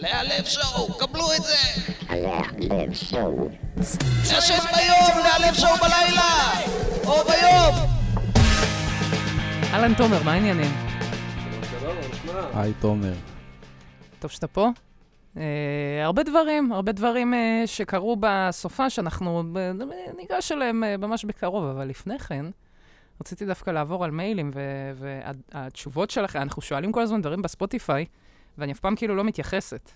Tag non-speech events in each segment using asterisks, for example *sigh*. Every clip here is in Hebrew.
להלב שואו, קבלו את זה! הלב שואו. ישן ביום, להלב שואו בלילה! או ביום! אהלן תומר, מה העניינים? היי, תומר. טוב שאתה פה. Uh, הרבה דברים, הרבה דברים uh, שקרו בסופה שאנחנו uh, ניגש אליהם uh, ממש בקרוב, אבל לפני כן, רציתי דווקא לעבור על מיילים, והתשובות שלכם, אנחנו שואלים כל הזמן דברים בספוטיפיי, ואני אף פעם כאילו לא מתייחסת.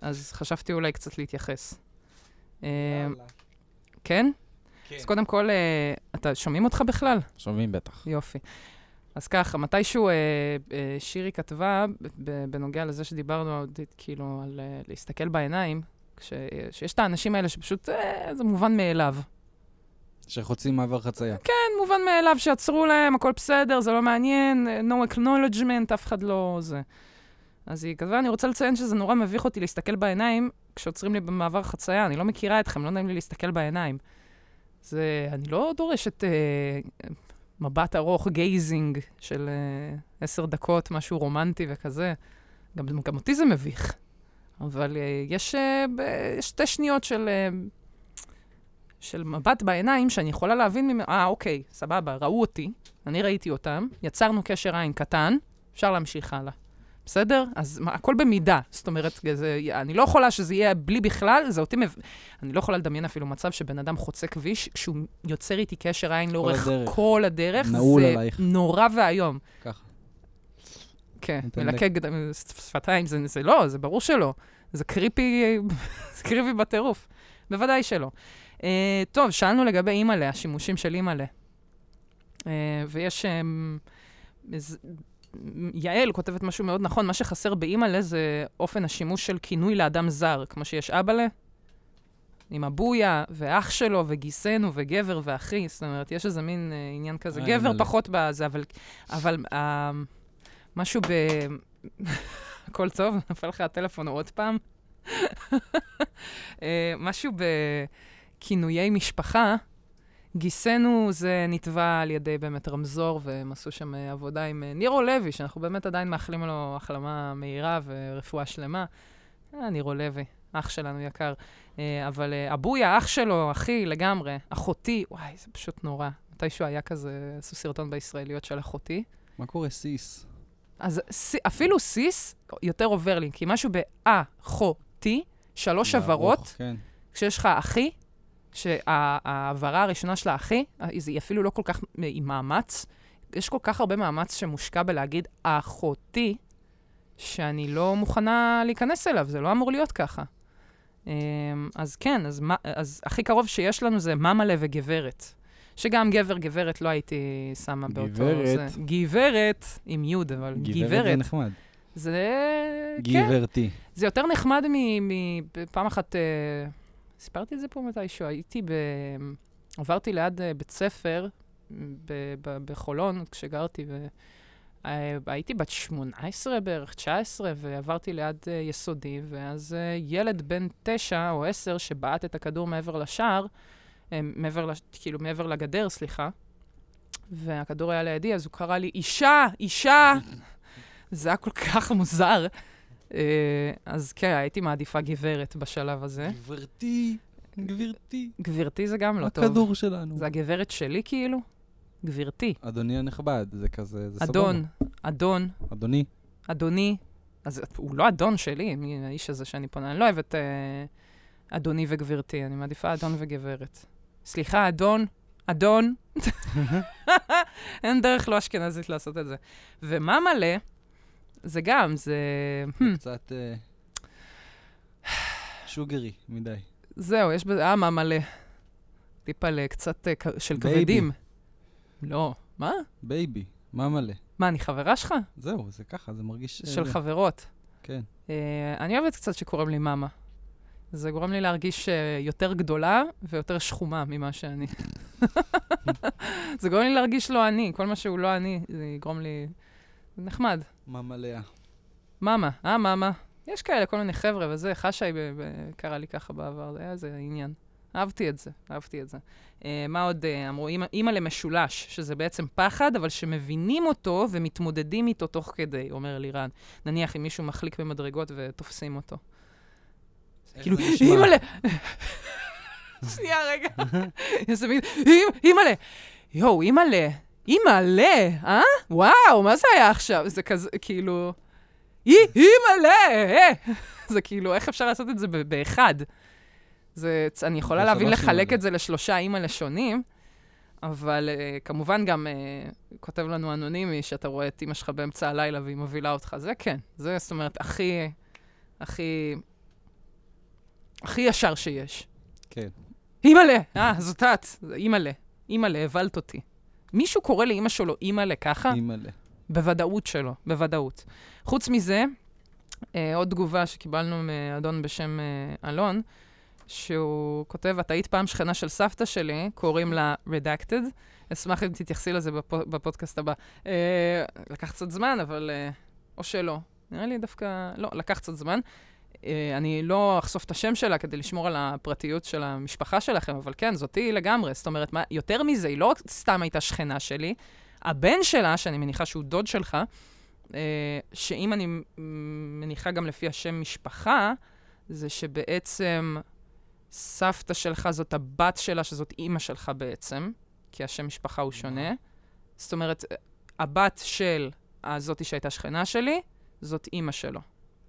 אז חשבתי אולי קצת להתייחס. Uh, כן? כן. אז קודם כל, uh, אתה שומעים אותך בכלל? שומעים בטח. יופי. אז ככה, מתישהו אה, אה, שירי כתבה, בנוגע לזה שדיברנו, עוד, כאילו, על אה, להסתכל בעיניים, כש, שיש את האנשים האלה שפשוט, אה, זה מובן מאליו. שחוצים מעבר חצייה. כן, מובן מאליו שעצרו להם, הכל בסדר, זה לא מעניין, אה, no acknowledgement, אף אחד לא זה. אז היא כתבה, אני רוצה לציין שזה נורא מביך אותי להסתכל בעיניים כשעוצרים לי במעבר חצייה, אני לא מכירה אתכם, לא נעים לי להסתכל בעיניים. זה, אני לא דורשת אה, מבט ארוך, gazing של אה, עשר דקות, משהו רומנטי וכזה. גם, גם אותי זה מביך. אבל אה, יש, אה, שתי שניות של, אה, של מבט בעיניים שאני יכולה להבין ממנו, אה, אוקיי, סבבה, ראו אותי, אני ראיתי אותם, יצרנו קשר עין קטן, אפשר להמשיך הלאה. בסדר? אז מה, הכל במידה. זאת אומרת, זה, אני לא יכולה שזה יהיה בלי בכלל, זה אותי מב... אני לא יכולה לדמיין אפילו מצב שבן אדם חוצה כביש, כשהוא יוצר איתי קשר עין לאורך הדרך. כל הדרך. נעול זה עלייך. נורא ואיום. ככה. כן, מלקק ד- שפתיים, זה, זה לא, זה ברור שלא. זה קריפי, *laughs* זה קריפי בטירוף. בוודאי שלא. Uh, טוב, שאלנו לגבי אימא'לה, השימושים של אימא'לה. Uh, ויש... Um, יעל כותבת משהו מאוד נכון, מה שחסר באימא'לה זה אופן השימוש של כינוי לאדם זר, כמו שיש אבאלה, עם הבויה, ואח שלו, וגיסנו, וגבר, ואחי, זאת אומרת, יש איזה מין uh, עניין כזה. אה, גבר אימא'לה. פחות בזה, אבל, אבל uh, משהו ב... *laughs* הכל טוב? *laughs* נפל לך הטלפון עוד פעם? *laughs* אה, משהו בכינויי משפחה, גיסנו זה נתבע על ידי באמת רמזור, והם עשו שם אה, עבודה עם אה, נירו לוי, שאנחנו באמת עדיין מאחלים לו החלמה מהירה ורפואה שלמה. אה, נירו לוי, אח שלנו יקר. אה, אבל אה, אבויה, אח שלו, אחי, לגמרי, אחותי, וואי, זה פשוט נורא. מתישהו היה כזה, עשו סרטון בישראליות של אחותי. מה קורה סיס? אז ס- אפילו סיס יותר עובר לי, כי משהו באחותי, שלוש הברות, כן. כשיש לך אחי, שההעברה הראשונה של האחי, היא אפילו לא כל כך עם מאמץ, יש כל כך הרבה מאמץ שמושקע בלהגיד אחותי, שאני לא מוכנה להיכנס אליו, זה לא אמור להיות ככה. אמ, אז כן, אז, מה- אז הכי קרוב שיש לנו זה ממלה וגברת. שגם גבר, גברת לא הייתי שמה באותו... גברת. זה, גברת, עם יוד, אבל גברת גברת. זה נחמד. זה... כן, גברתי. זה יותר נחמד מ... מ... פעם אחת, אה, סיפרתי את זה פה מתישהו, הייתי ב... עברתי ליד אה, בית ספר ב... ב... בחולון, כשגרתי, והייתי בת 18 בערך, 19, ועברתי ליד אה, יסודי, ואז אה, ילד בן 9 או 10 שבעט את הכדור מעבר לשער, אה, מעבר, לש... כאילו מעבר לגדר, סליחה, והכדור היה לידי, אז הוא קרא לי, אישה, אישה! זה היה כל כך מוזר. אה, אז כן, הייתי מעדיפה גברת בשלב הזה. גברתי, גברתי. גברתי זה גם לא טוב. הכדור שלנו. זה הגברת שלי כאילו? גברתי. אדוני הנכבד, זה כזה, זה סבבה. אדון, אדון, אדוני. אדוני. אז הוא לא אדון שלי, מי האיש הזה שאני פונה. אני לא אוהבת אה, אדוני וגברתי, אני מעדיפה אדון וגברת. סליחה, אדון, אדון. *laughs* *laughs* אין דרך לא אשכנזית לעשות את זה. ומה מלא, זה גם, זה... זה קצת אה, sugary מדי. זהו, יש בזה, אה, מה מלא. טיפה לקצת אה, של baby. כבדים. לא, מה? baby, מה מלא? מה, אני חברה שלך? זהו, זה ככה, זה מרגיש... אה, של זה. חברות. כן. אה, אני אוהבת קצת שקוראים לי מאמה. זה גורם לי להרגיש אה, יותר גדולה ויותר שחומה ממה שאני. *laughs* זה גורם לי להרגיש לא אני, כל מה שהוא לא אני, זה יגרום לי... זה נחמד. מה מלאה? מאמה, אה, מאמה. יש כאלה, כל מיני חבר'ה וזה, חשאי קרא לי ככה בעבר, זה היה איזה עניין. אהבתי את זה, אהבתי את זה. אה, מה עוד אה, אמרו? אימא- אימא למשולש, שזה בעצם פחד, אבל שמבינים אותו ומתמודדים איתו תוך כדי, אומר לירן. נניח אם מישהו מחליק במדרגות ותופסים אותו. כאילו, נשמע? אימא'לה! *laughs* שנייה, רגע. *laughs* איזה מין, "אימ- אימא'לה! יואו, אימא'לה! אימא'לה! אה? וואו, מה זה היה עכשיו? זה כזה, כאילו... אי, אימא'לה! אה!" *laughs* זה כאילו, איך אפשר לעשות את זה באחד? זה, אני יכולה להבין לחלק. את זה לשלושה אימא'לה שונים, אבל uh, כמובן גם uh, כותב לנו אנונימי שאתה רואה את אימא שלך באמצע הלילה והיא מובילה אותך. זה כן, זה זאת אומרת הכי, הכי, הכי ישר שיש. כן. אימא'לה! אה, זאת את, אימא'לה. אימא'לה, הבלת אותי. מישהו קורא לאימא שלו אימא'לה ככה? אימא'לה. בוודאות שלו, בוודאות. חוץ מזה, אה, עוד תגובה שקיבלנו מאדון בשם אה, אלון, שהוא כותב, את היית פעם שכנה של סבתא שלי, קוראים לה Redacted. אשמח אם תתייחסי לזה בפו, בפודקאסט הבא. אה, לקח קצת זמן, אבל... אה, או שלא. נראה לי דווקא... לא, לקח קצת זמן. אה, אני לא אחשוף את השם שלה כדי לשמור על הפרטיות של המשפחה שלכם, אבל כן, זאתי לגמרי. זאת אומרת, מה, יותר מזה, היא לא סתם הייתה שכנה שלי, הבן שלה, שאני מניחה שהוא דוד שלך, אה, שאם אני מניחה גם לפי השם משפחה, זה שבעצם סבתא שלך זאת הבת שלה, שזאת אימא שלך בעצם, כי השם משפחה הוא שונה. זאת אומרת, הבת של הזאתי שהייתה שכנה שלי, זאת אימא שלו,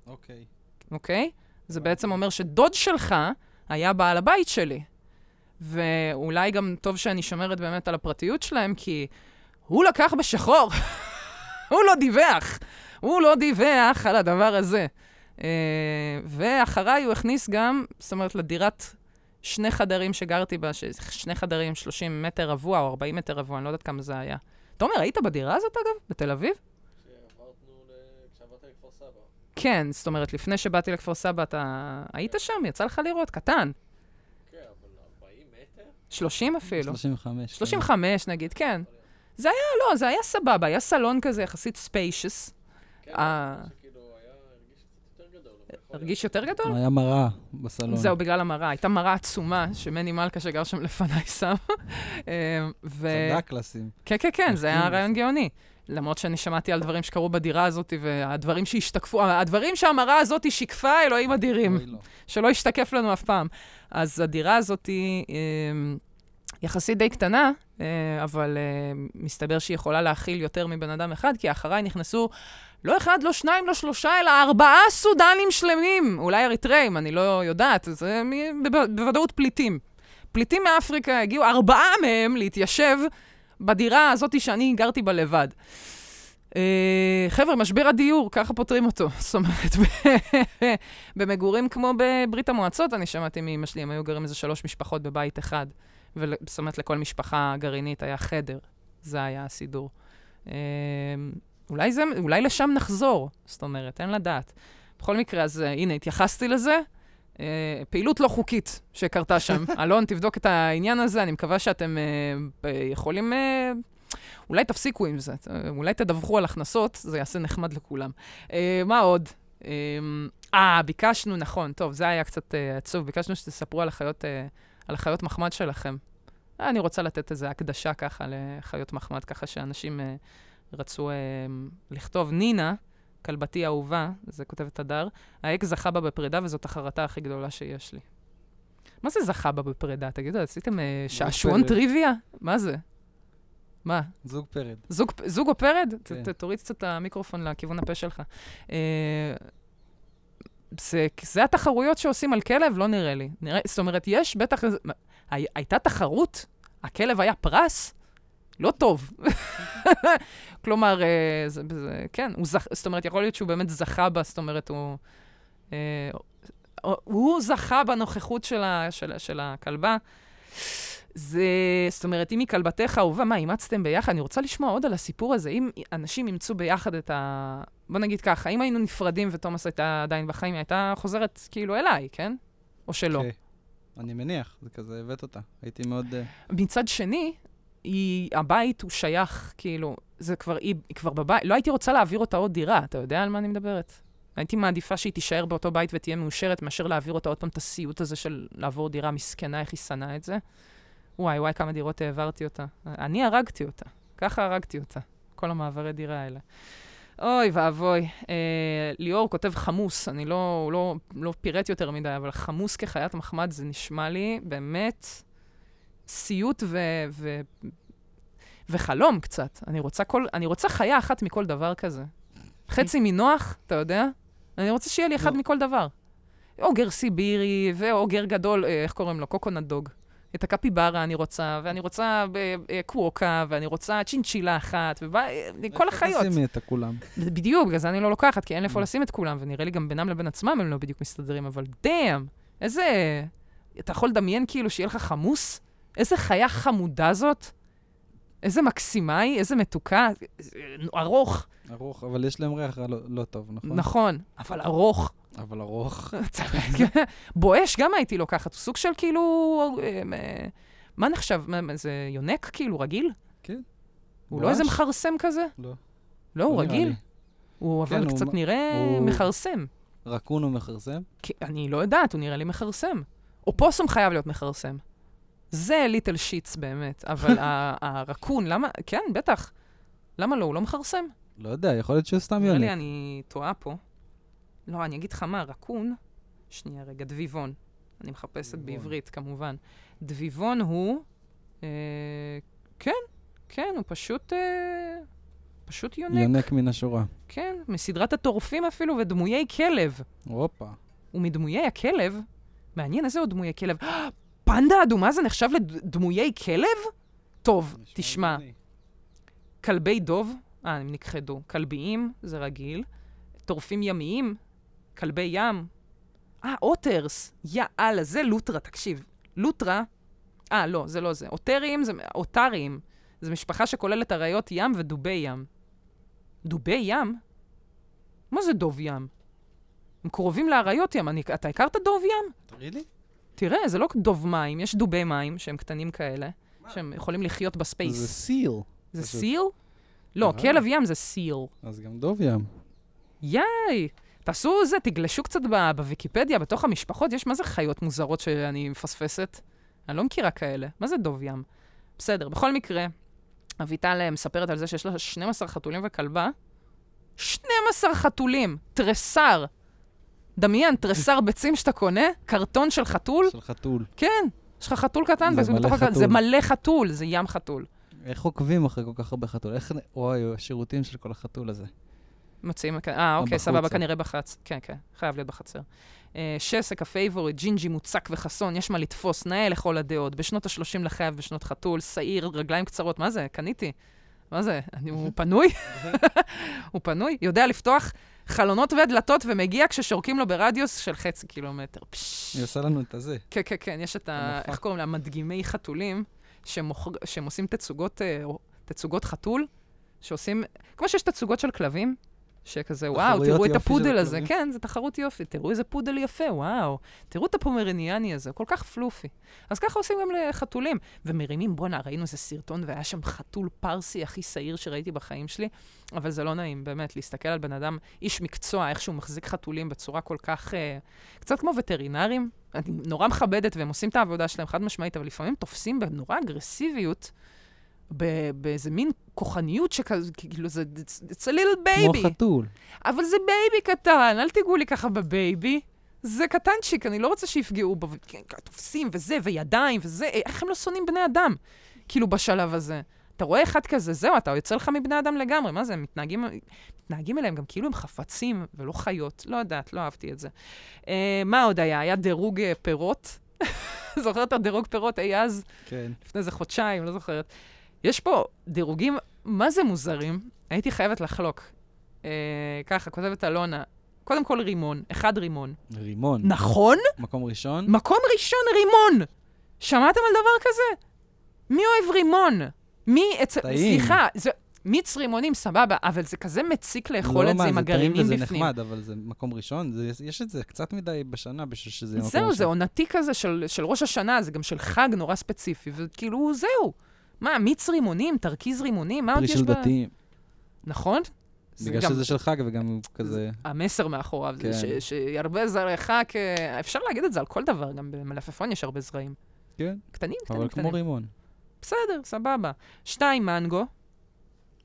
אוקיי. אוקיי? זה בעצם אומר שדוד שלך היה בעל הבית שלי. ואולי גם טוב שאני שומרת באמת על הפרטיות שלהם, כי הוא לקח בשחור. *laughs* הוא לא דיווח. הוא לא דיווח על הדבר הזה. Uh, ואחריי הוא הכניס גם, זאת אומרת, לדירת שני חדרים שגרתי בה, שני חדרים, 30 מטר רבוע או 40 מטר רבוע, אני לא יודעת כמה זה היה. תומר, היית בדירה הזאת, אגב? בתל אביב? כשעברנו, כשעברת לכפר סבא. כן, זאת אומרת, לפני שבאתי לכפר סבא, אתה היית שם? יצא לך לראות? קטן. כן, אבל 40 מטר? 30 אפילו. 35. 35 נגיד, כן. זה היה, לא, זה היה סבבה, היה סלון כזה יחסית spacious. כן, אה. זה כאילו היה, הרגיש יותר גדול. הרגיש יותר גדול? היה מראה בסלון. זהו, בגלל המראה. הייתה מראה עצומה שמני מלכה שגר שם לפניי *laughs* שם. אה, ו... צדק לשים. כן, כן, כן, זה היה רעיון גאוני. למרות שאני שמעתי על דברים שקרו בדירה הזאת, והדברים שהשתקפו, הדברים שהמראה הזאת שיקפה, אלוהים אדירים. לא. שלא ישתקף לנו אף פעם. אז הדירה הזאת היא אה, יחסית די קטנה, אה, אבל אה, מסתבר שהיא יכולה להכיל יותר מבן אדם אחד, כי אחריי נכנסו לא אחד, לא שניים, לא שלושה, אלא ארבעה סודנים שלמים. אולי אריתראים, אני לא יודעת, זה מ- בב- בוודאות פליטים. פליטים מאפריקה הגיעו, ארבעה מהם להתיישב בדירה הזאת שאני גרתי בה לבד. אה, חבר'ה, משבר הדיור, ככה פותרים אותו. *laughs* זאת אומרת, במגורים כמו בברית המועצות, אני שמעתי מאמא שלי, הם היו גרים איזה שלוש משפחות בבית אחד. וזאת אומרת, לכל משפחה גרעינית היה חדר. זה היה הסידור. אה, אולי, זה, אולי לשם נחזור, זאת אומרת, אין לדעת. בכל מקרה, אז אה, הנה, התייחסתי לזה. אה, פעילות לא חוקית שקרתה שם. *laughs* אלון, תבדוק את העניין הזה, אני מקווה שאתם אה, ב- יכולים... אה, אולי תפסיקו עם זה, אה, אולי תדווחו על הכנסות, זה יעשה נחמד לכולם. אה, מה עוד? אה, אה, ביקשנו, נכון, טוב, זה היה קצת אה, עצוב, ביקשנו שתספרו על החיות, אה, על החיות מחמד שלכם. אה, אני רוצה לתת איזו הקדשה ככה לחיות מחמד, ככה שאנשים אה, רצו אה, לכתוב. נינה, כלבתי האהובה, זה כותבת הדר, האקס זכה בה בפרידה וזאת החרטה הכי גדולה שיש לי. מה זה זכה בה בפרידה? תגידו, עשיתם אה, שעשועון. טריוויה? מה זה? מה? זוג פרד. זוג, זוג או פרד? כן. ת- תוריד קצת את המיקרופון לכיוון הפה שלך. אה, זה, זה התחרויות שעושים על כלב? לא נראה לי. נראה, זאת אומרת, יש בטח... הי, הייתה תחרות? הכלב היה פרס? לא טוב. *laughs* כלומר, אה, זה, זה, כן, הוא זכ... זאת אומרת, יכול להיות שהוא באמת זכה בה, זאת אומרת, הוא... אה, הוא זכה בנוכחות של, ה, של, של הכלבה. זה, זאת אומרת, אם היא כלבתך אהובה, מה, אימצתם ביחד? אני רוצה לשמוע עוד על הסיפור הזה. אם אנשים אימצו ביחד את ה... בוא נגיד ככה, אם היינו נפרדים ותומאס הייתה עדיין בחיים, היא הייתה חוזרת כאילו אליי, כן? או שלא. כן. אני מניח, זה כזה, הבאת אותה. הייתי מאוד... אה, מצד שני, היא, הבית הוא שייך, כאילו, זה כבר, היא, היא כבר בבית, לא הייתי רוצה להעביר אותה עוד דירה, אתה יודע על מה אני מדברת? הייתי מעדיפה שהיא תישאר באותו בית ותהיה מאושרת, מאשר להעביר אותה עוד פעם את הסיוט הזה של לעבור דירה מסכנה, איך היא שנאה את זה. וואי, וואי, כמה דירות העברתי אותה. אני הרגתי אותה. ככה הרגתי אותה. כל המעברי דירה האלה. אוי ואבוי. אה, ליאור כותב חמוס, אני לא, לא, לא פירט יותר מדי, אבל חמוס כחיית מחמד זה נשמע לי באמת סיוט ו... ו וחלום קצת. אני רוצה, כל, אני רוצה חיה אחת מכל דבר כזה. חצי מנוח, אתה יודע? אני רוצה שיהיה לי אחד לא. מכל דבר. אוגר סיבירי, ואוגר גדול, אה, איך קוראים לו? קוקונט דוג. את הקפיברה אני רוצה, ואני רוצה אה, אה, קווקה, ואני רוצה צ'ינצ'ילה אחת, וכל איפה החיות. תשימי את הכולם. בדיוק, בגלל זה אני לא לוקחת, כי אין לאיפה Mm. לשים את כולם, ונראה לי גם בינם לבין עצמם הם לא בדיוק מסתדרים, אבל דאם, איזה... אתה יכול לדמיין כאילו שיהיה לך חמוס? איזה חיה חמודה זאת? איזה מקסימה היא, איזה מתוקה, ארוך, ארוך, אבל יש להם ריח לא, לא טוב, נכון? נכון, אבל ארוך. אבל ארוך. *laughs* בואש גם הייתי לוקחת, הוא סוג של כאילו... אה, מה נחשב? מה, זה יונק כאילו, רגיל? כן. הוא לא איזה? מכרסם כזה? לא. לא, הוא לא רגיל. הוא כן, אבל הוא קצת נראה הוא- מכרסם. רקון או מכרסם? כי- אני לא יודעת, הוא נראה לי מכרסם. אופוסום חייב להיות מכרסם. זה ליטל שיטס באמת, אבל *laughs* הרקון, למה? כן, בטח. למה לא? הוא לא מכרסם? לא יודע, יכול להיות שהוא סתם נראה לי. אני טועה פה. לא, אני אגיד לך מה, רקון, שנייה רגע, דביבון. אני מחפשת דביבון. בעברית, כמובן. דביבון הוא, אה, כן, כן, הוא פשוט, אה, פשוט יונק. יונק מן השורה. כן, מסדרת הטורפים אפילו, ודמויי כלב. הופה. ומדמויי הכלב, מעניין איזה עוד דמויי כלב. פנדה אדומה זה נחשב לדמויי כלב? טוב, תשמע, כלבי דוב, אה, הם נכחדו. כלביים, זה רגיל. טורפים ימיים, כלבי ים. אה, אוטרס, יאללה, זה לוטרה, תקשיב. לוטרה, אה, לא, זה לא זה. אוטרים זה, אוטרים, זה משפחה שכוללת אריות ים ודובי ים. דובי ים? מה זה דוב ים? הם קרובים לאריות ים. אני, אתה הכרת דוב ים? תראי לי. תראה, זה לא דוב מים, יש דובי מים שהם קטנים כאלה, שהם יכולים לחיות זה ב space. seal. זה. seal? לא, אה. כלב ים זה seal. אז גם דוב ים. יאי! תעשו זה, תגלשו קצת בוויקיפדיה, בתוך המשפחות, יש מה זה חיות מוזרות שאני מפספסת? אני לא מכירה כאלה. מה זה דוב ים? בסדר, בכל מקרה, אביטל אה, מספרת על זה שיש לה 12 חתולים וכלבה. 12 חתולים! תריסר! דמיין, תריסר ביצים שאתה קונה, קרטון של חתול, של חתול. כן, יש לך חתול קטן, זה מלא. חתול. זה מלא חתול, זה ים חתול. איך עוקבים אחרי כל כך הרבה חתול? איך... וואי, השירותים של כל החתול הזה. מוציאים, אה, אוקיי, סבבה, אה. כנראה בחצ. כן, כן, חייב להיות בחצר. אה, שסק, ה favorite, ג'ינג'י מוצק וחסון, יש מה לתפוס, נאה לכל הדעות. בשנות ה-30 לחייו, בשנות חתול, שעיר, רגליים קצרות, מה זה? קניתי. מה זה? אני, הוא פנוי? *laughs* הוא פנוי? יודע לפתוח חלונות ודלתות ומגיע כששורקים לו ברדיוס של חצי קילומטר. היא עושה לנו את הזה. כן, כן, כן, יש את ה... איך קוראים להם? מדגימי חתולים, שהם עושים תצוגות, אה, תצוגות חתול, שעושים, כמו שיש תצוגות של כלבים, שכזה, וואו, תראו את הפודל הזה. כלבים. כן, זה תחרות יופי, תראו איזה פודל יפה, וואו. תראו את הפומרניאני הזה, כל כך פלופי. אז ככה עושים גם לחתולים. ומרימים, בואנה, ראינו איזה סרטון, והיה שם חתול פרסי הכי שעיר שראיתי בחיים שלי, אבל זה לא נעים, באמת, להסתכל על בן אדם, איש מקצוע, איך שהוא מחזיק חתולים בצורה כל כך... אה, קצת כמו וטרינרים. אני נורא מכבדת, והם עושים את העבודה שלהם חד משמעית, אבל לפעמים תופסים בנורא אגרסיביות, באיזה מין כוחניות שכזה, כאילו זה, it's, a little כמו baby. חתול. אבל זה baby קטן, אל תיגעו לי ככה ב baby. זה קטנצ'יק, אני לא רוצה שיפגעו בו, תופסים וזה, וידיים וזה, אה, איך הם לא שונאים בני אדם? כאילו, בשלב הזה. אתה רואה אחד כזה, זהו, אתה יוצא לך מבני אדם לגמרי, מה זה, הם מתנהגים, מתנהגים אליהם גם כאילו הם חפצים ולא חיות. לא יודעת, לא אהבתי את זה. אה, מה עוד היה? היה דירוג אה, פירות. *laughs* זוכרת את הדירוג פירות אי אז? כן. לפני איזה חודשיים, לא זוכרת. יש פה דירוגים, מה זה מוזרים? הייתי חייבת לחלוק. אה, ככה, כותבת אלונה, קודם כל רימון, אחד רימון. רימון. נכון? מקום ראשון. מקום ראשון רימון! שמעתם על דבר כזה? מי אוהב רימון? מי אצל... טעים. סליחה, זה... מיץ רימונים, סבבה, אבל זה כזה מציק לאכול לא, את זה מה, עם טעים הגרעינים וזה בפנים. נחמד, אבל זה מקום ראשון. זה, יש את זה קצת מדי בשנה בשביל שזה יהיה מקום זהו, ראשון. זה עונתי כזה של, של ראש השנה, זה גם של חג נורא ספציפי, וכאילו, זהו. מה, מיץ רימונים, תרכיז רימונים, מה עוד פרי יש של ב... דתיים. נכון? בגלל שזה של חג וגם כזה... המסר מאחוריו, זה כן. ש- שירבה זרעך כ... אפשר להגיד את זה על כל דבר, גם במלפפון יש הרבה זרעים. כן, קטנים, קטנים, אבל קטנים. כמו רימון. בסדר, סבבה. שתיים, מנגו.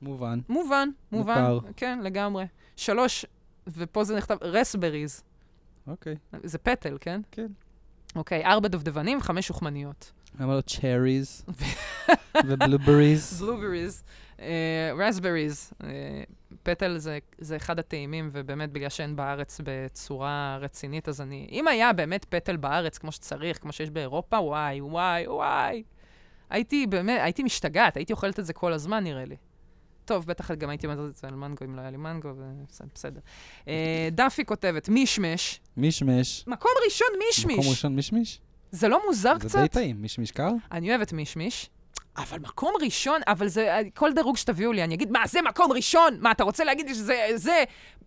מובן. מובן, מובן. מוכר. כן, לגמרי. שלוש, ופה זה נכתב, רסבריז. אוקיי. זה פטל, כן? כן. אוקיי, ארבע דובדבנים, חמש שוחמניות. למה לא צ'ריז *laughs* ובלובריז? בלובריז, רסבריז. פטל זה, זה אחד הטעימים, ובאמת בגלל שאין בארץ בצורה רצינית, אז אני... אם היה באמת פטל בארץ כמו שצריך, כמו שיש באירופה, וואי, וואי, וואי. הייתי באמת, הייתי משתגעת, הייתי אוכלת את זה כל הזמן, נראה לי. טוב, בטח גם הייתי אומרת את זה על מנגו, אם לא היה לי מנגו, ובסדר. בסדר. אה, דאפי כותבת, מישמש. מישמש. מקום ראשון, מישמיש. מקום ראשון מישמיש? זה לא מוזר זה קצת? די טעים. מישמיש קר? אני אוהבת מישמיש, אבל מקום ראשון, אבל זה, כל דירוג שתביאו לי, אני אגיד, מה, זה מקום ראשון? מה, אתה רוצה להגיד לי שזה, זה,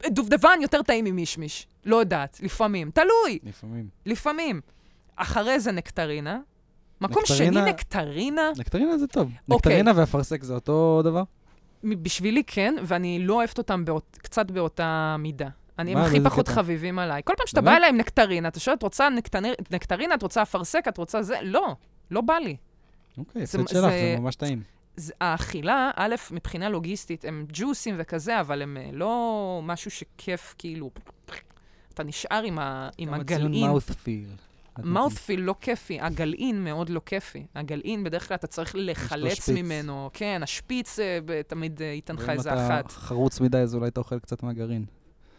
דובדבן יותר טעים ממישמיש? לא יודעת, לפעמים. תלוי, לפעמים. לפעמים. אחרי זה נקטרינה. מקום נקטרינה- שני, נקטרינה. נקטרינה זה טוב. אוקיי. נקטרינה ואפרסק זה אותו דבר? בשבילי כן, ואני לא אוהבת אותם באות, קצת באותה מידה. אני, הם מה, הכי פחות קטע? חביבים עליי. כל פעם שאתה? בא אליי עם נקטרינה, אתה שואל, את רוצה נקטרינה, נקטרינה, את רוצה אפרסק, את רוצה זה? לא, לא בא לי. אוקיי, זה- הפסד שלך, זה- ממש טעים. זה- האכילה, א', מבחינה לוגיסטית, הם ג'וסים וכזה, אבל הם אה, לא משהו שכיף, כאילו, אתה נשאר עם, ה, עם כמה ציון הגלעין. מאות'פיל. מאות'פיל לא כיפי, הגלעין מאוד לא כיפי. הגלעין, בדרך כלל אתה צריך לחלץ. ממנו. כן, השפיץ אה, תמיד אה, ייתן לך איזה אחת. אתה חרוץ מדי, אז אולי אתה אוכל קצת מהגרעין.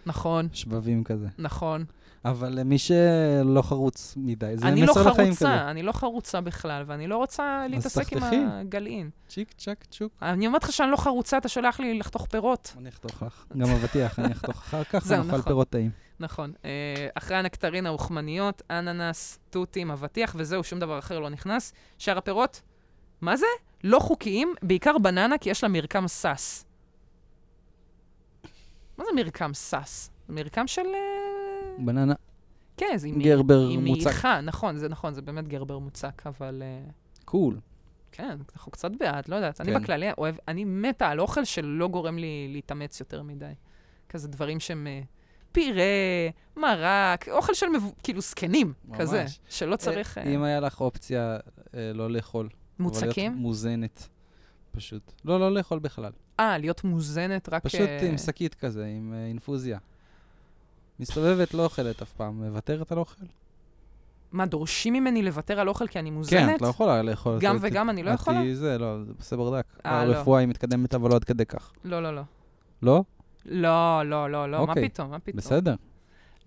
נכון, שבבים כזה. נכון. אבל למי שלא חרוץ מדי, זה אני לא מסר לחיים כזה. חרוצה, אני לא חרוצה בכלל, ואני לא רוצה להתעסק עם. הגלעין. צ'יק צ'ק צ'וק. אני אומרת לך שאני לא חרוצה, אתה שולח לי לחתוך פירות. אני אחתוך לך. גם אבטיח, אני אחתוך אחר כך, ונאכל נכון. פירות טעים. נכון. אה, אחרי הנקטרינה, אוכמניות, אננס, תותים, אבטיח, וזהו, שום דבר אחר לא נכנס. שאר הפירות, מה זה? לא חוקיים, בעיקר בננה, כי יש לה מרקם סס. מה זה מרקם סס? זה מרקם של... אה, בננה, כן, זה עם... גרבר עם מוצק. מעיכה, נכון, זה נכון, זה באמת גרבר מוצק, אבל... אה, קול. כן, אנחנו קצת בעד, לא יודעת. אני כן. בכללי אוהב, אני מתה על אוכל שלא גורם לי להתאמץ יותר מדי. כזה דברים שהם אה, פירה, מרק, אוכל של מבו... כאילו זקנים, ממש. כזה, שלא צריך... אם היה לך אופציה לא לאכול. מוצקים? מוזנת. פשוט. לא, לא לאכול בכלל. אה, להיות מוזנת רק... פשוט אה, עם שקית כזה, עם אה, אינפוזיה. מסתובבת, לא אוכלת אף פעם. מוותרת על אוכל? מה, דורשים ממני לוותר על אוכל כי אני מוזנת? כן, את לא יכולה לאכול. גם את- וגם אני לא יכולה? זה, לא, זה עושה ברדק. אה, לא. הרפואה היא מתקדמת, אבל לא עד כדי כך. לא, לא, לא. לא? לא, לא, לא, לא, מה אוקיי, פתאום, מה פתאום. בסדר.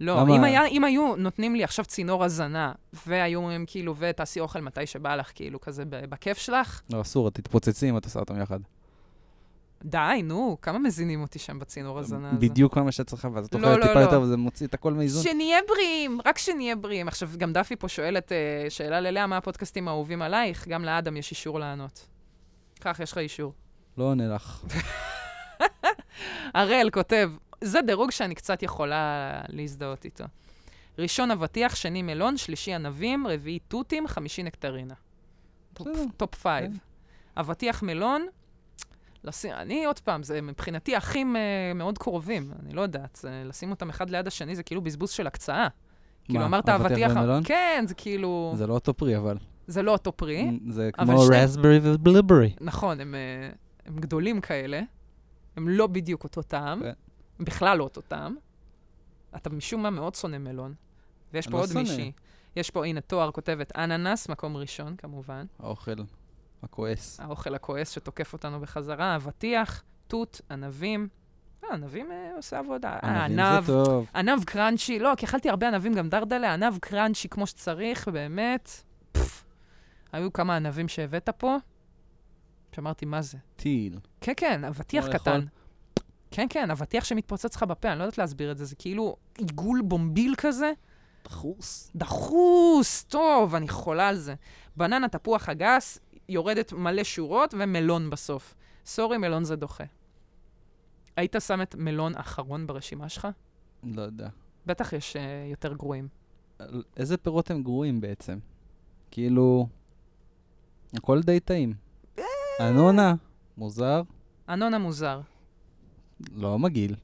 לא, למה- אם, היה, אם היו נותנים לי עכשיו צינור הזנה, והיו אומרים כאילו, ותעשי אוכל מתי שבא לך, כאילו, כזה בכיף שלך, לא, אסור, את תתפוצצי אם את עושה אותם יחד. די, נו, כמה מזינים אותי שם בצינור הזנה הזה. בדיוק כל מה שאת צריכה, ואז את לא, אוכלת לא, טיפה לא. יותר, וזה מוציא את הכל מאיזון. שנהיה בריאים, רק שנהיה בריאים. עכשיו, גם דפי פה שואלת אה, שאלה ללאה, מה הפודקאסטים האהובים עלייך? גם לאדם יש אישור לענות. קח, יש לך אישור. לא עונה לך. *laughs* הראל כותב, זה דירוג שאני קצת יכולה להזדהות איתו. ראשון אבטיח, שני מלון, שלישי ענבים, רביעי תותים, חמישי נקטרינה. top- top five. כן. אבטיח מלון, לשים, אני עוד פעם, זה מבחינתי אחים אה, מאוד קרובים, אני לא יודעת, זה, לשים אותם אחד ליד השני זה כאילו בזבוז של הקצאה. כאילו מה, אמרת אבטיח. ומלון? כן, זה כאילו... זה לא אותו פרי, אבל. זה לא אותו פרי. זה כמו שני- raspberry ו blueberry. נכון, הם, אה, הם גדולים כאלה, הם לא בדיוק אותו טעם, כן. בכלל לא אותו טעם. אתה משום מה מאוד שונא מלון. ויש פה לא עוד שונא. מישהי. יש פה, הנה, תואר כותבת אננס, מקום ראשון, כמובן. האוכל הכועס. האוכל הכועס שתוקף אותנו בחזרה, אבטיח, תות, ענבים. אה, ענבים אה, עושה עבודה. אה, ענבים ענב, זה טוב. ענב קראנצ'י, לא, כי אכלתי הרבה ענבים, גם דרדלה, ענב קראנצ'י כמו שצריך, באמת. פפ. היו כמה ענבים שהבאת פה, שאמרתי, מה זה? טיל. כן, כן, אבטיח קטן. לאכול? כן, כן, אבטיח שמתפוצץ לך בפה, אני לא יודעת להסביר את זה, זה כאילו עיגול בומביל כזה, דחוס. דחוס, טוב, אני חולה על זה. בננה, תפוח אגס, יורדת מלא שורות, ומלון בסוף. סורי, מלון זה דוחה. היית שם את מלון אחרון ברשימה שלך? לא יודע. בטח יש uh, יותר גרועים. איזה פירות הם גרועים בעצם? כאילו, הכל די טעים. אה. אנונה, מוזר. אנונה מוזר. לא מגעיל.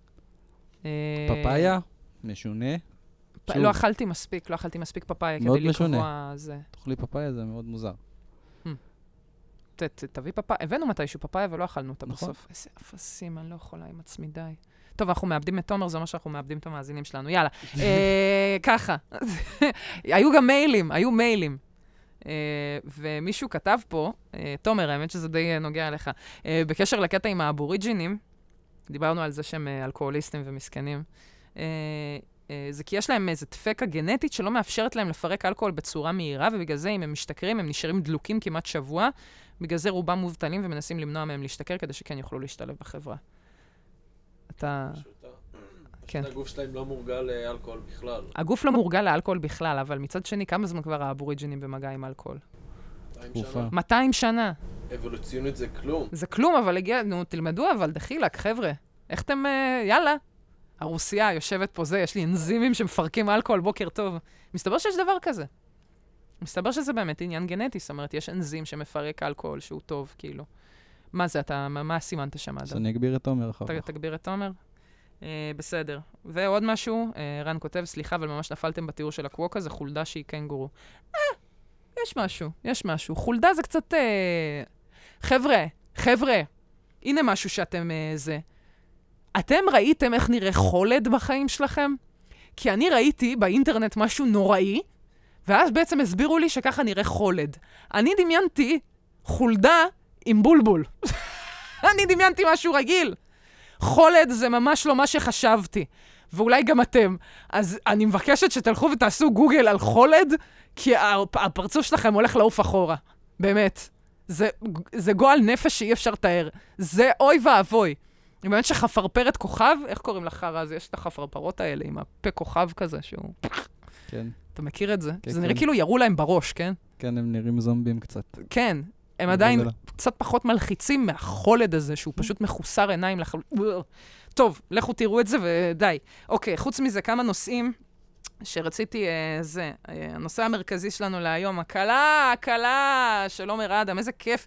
אה, פפאיה, משונה. פ-. לא אכלתי מספיק, לא אכלתי מספיק פפאיה כדי. לקבוע זה. תאכלי פפאיה, זה מאוד מוזר. ת- ת- תביא פפאיה, הבאנו מתישהו פפאיה ולא אכלנו אותה נכון. בסוף. איזה אפסים, אני לא יכולה עם עצמי, די. טוב, אנחנו מאבדים את תומר, זה אומר שאנחנו מאבדים את המאזינים שלנו. יאללה. *laughs* אה, ככה. *laughs* היו גם מיילים, היו מיילים. אה, ומישהו כתב פה, אה, תומר, האמת שזה די נוגע אליך, אה, בקשר לקטע עם האבוריג'ינים, דיברנו על זה שהם אה, אלכוהוליסטים ומסכנים. אה, אה, זה כי יש להם איזו דפקה גנטית שלא מאפשרת להם לפרק אלכוהול בצורה מהירה, ובגלל זה אם הם משתכרים, הם נשארים דלוקים כמעט שבוע. בגלל זה רובם מובטלים ומנסים למנוע מהם להשתכר כדי שכן יוכלו להשתלב בחברה. אתה... כן. פשוט הגוף שלהם לא מורגל לאלכוהול בכלל. הגוף לא מורגל לאלכוהול בכלל, אבל מצד שני, כמה זמן כבר האבוריג'ינים במגע עם אלכוהול? 200 תקופה. שנה. 200 שנה. אבולוציונית זה כלום. זה כלום, אבל הגיע, נו, תלמדו אבל, דחילק, חבר'ה. איך אתם, אה, יאללה. הרוסיה יושבת פה זה, יש לי אנזימים שמפרקים אלכוהול, בוקר טוב. מסתבר שיש דבר כזה. מסתבר שזה באמת עניין גנטי, זאת אומרת, יש אנזים שמפרק אלכוהול שהוא טוב, כאילו. מה זה, אתה, מה, מה סימנת שם, אז אדם? אני אגביר את תומר אחר כך. תגביר את תומר. אה, בסדר. ועוד משהו, אה, רן כותב, סליחה, אבל ממש נפלתם בתיאור של הקווקה, זה חולדה שהיא קנגורו. אה, יש משהו, יש משהו. חולדה זה קצת... אה... חבר'ה, חבר'ה, הנה משהו שאתם... אה, זה. אתם ראיתם איך נראה חולד בחיים שלכם? כי אני ראיתי באינטרנט משהו נוראי, ואז בעצם הסבירו לי שככה נראה חולד. אני דמיינתי חולדה עם בולבול. *laughs* אני דמיינתי משהו רגיל. חולד זה ממש לא מה שחשבתי, ואולי גם אתם. אז אני מבקשת שתלכו ותעשו גוגל על חולד, כי הפ- הפרצוף שלכם הולך לעוף אחורה. באמת. זה, זה גועל נפש שאי אפשר לתאר. זה אוי ואבוי. אני באמת שחפרפרת כוכב, איך קוראים לחרא הזה? יש את החפרפרות האלה עם הפה כוכב כזה, שהוא... כן, אתה מכיר את זה? כן, זה נראה כן. כאילו ירו להם בראש, כן? כן, הם נראים זומבים קצת. כן. הם עדיין. קצת פחות מלחיצים מהחולד הזה, שהוא פשוט מחוסר עיניים לחלוטין. טוב, לכו תראו את זה ודי. אוקיי, חוץ מזה, כמה נושאים שרציתי, אה, זה, אה, הנושא המרכזי שלנו להיום, הקלה, הקלה של עומר אדם, איזה כיף.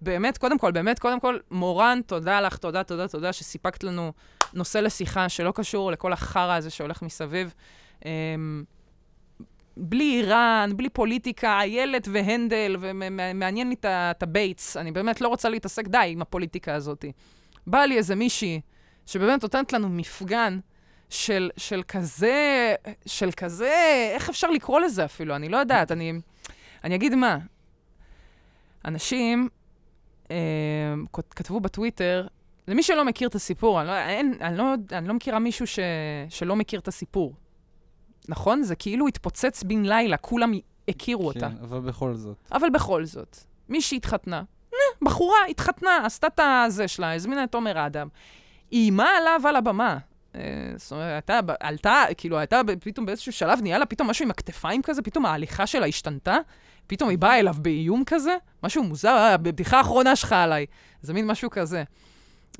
באמת, קודם כל, באמת, קודם כל, מורן, תודה לך, תודה, תודה, תודה שסיפקת לנו נושא לשיחה שלא קשור לכל החרא הזה שהולך מסביב. אמ, בלי איראן, בלי פוליטיקה, יועז הנדל, ומעניין לי את ה baits. אני באמת לא רוצה להתעסק די עם הפוליטיקה הזאת. באה לי איזה מישהי שבאמת נותנת לנו מפגן של, של כזה, של כזה, איך אפשר לקרוא לזה אפילו? אני לא יודעת, אני, אני אגיד מה. אנשים אה, כת- כתבו בטוויטר, למי שלא מכיר את הסיפור, אני לא, אין, אני לא, אני לא מכירה מישהו ש, שלא מכיר את הסיפור. נכון? זה כאילו התפוצץ בן לילה, כולם הכירו אותה. כן, אבל בכל זאת. אבל בכל זאת, מישהי התחתנה, נה, בחורה התחתנה, עשתה את הזה שלה, הזמינה את עומר אדם, איימה עליו על הבמה. אה, זאת אומרת, הייתה, עלתה, כאילו, הייתה פתאום באיזשהו שלב, נהיה לה פתאום משהו עם הכתפיים כזה, פתאום ההליכה שלה השתנתה, פתאום היא באה אליו באיום כזה, משהו מוזר, אה, בבדיחה האחרונה שלך עליי. זה מין משהו כזה.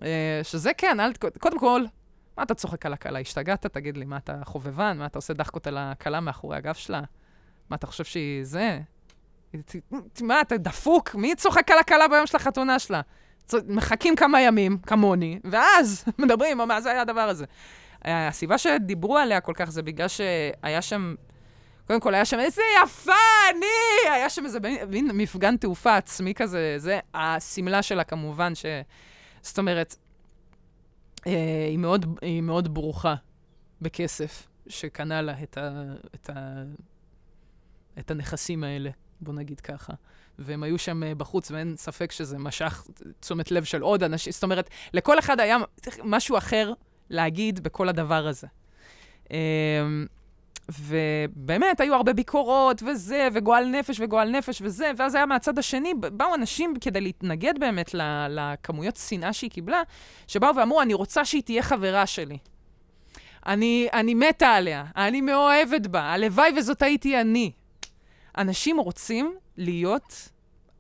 אה, שזה כן, אל, קודם כל, מה אתה צוחק על הכלה? השתגעת? תגיד לי, מה אתה חובבן? מה אתה עושה דחקות על הכלה מאחורי הגב שלה? מה, אתה חושב שהיא זה? מה, אתה דפוק? מי צוחק על הכלה ביום של החתונה שלה? מחכים כמה ימים, כמוני, ואז *laughs* מדברים, מה זה היה הדבר הזה? הסיבה שדיברו עליה כל כך זה בגלל שהיה שם, קודם כל היה שם, איזה יפה אני! היה שם איזה מין מפגן תעופה עצמי כזה, זה השמלה שלה כמובן, ש... זאת אומרת, אה, היא, מאוד, היא מאוד ברוכה בכסף שקנה לה את, ה, את, ה, את הנכסים האלה, בוא נגיד ככה. והם היו שם אה, בחוץ, ואין ספק שזה משך תשומת לב של עוד אנשים. זאת אומרת, לכל אחד היה משהו אחר להגיד בכל הדבר הזה. אמ, ובאמת, היו הרבה ביקורות, וזה, וגועל נפש, וגועל נפש, וזה, ואז היה מהצד השני, באו אנשים כדי להתנגד באמת לכמויות שנאה שהיא קיבלה, שבאו ואמרו, אני רוצה שהיא תהיה חברה שלי. אני, אני מתה עליה, אני מאוהבת בה, הלוואי וזאת הייתי אני. אנשים רוצים להיות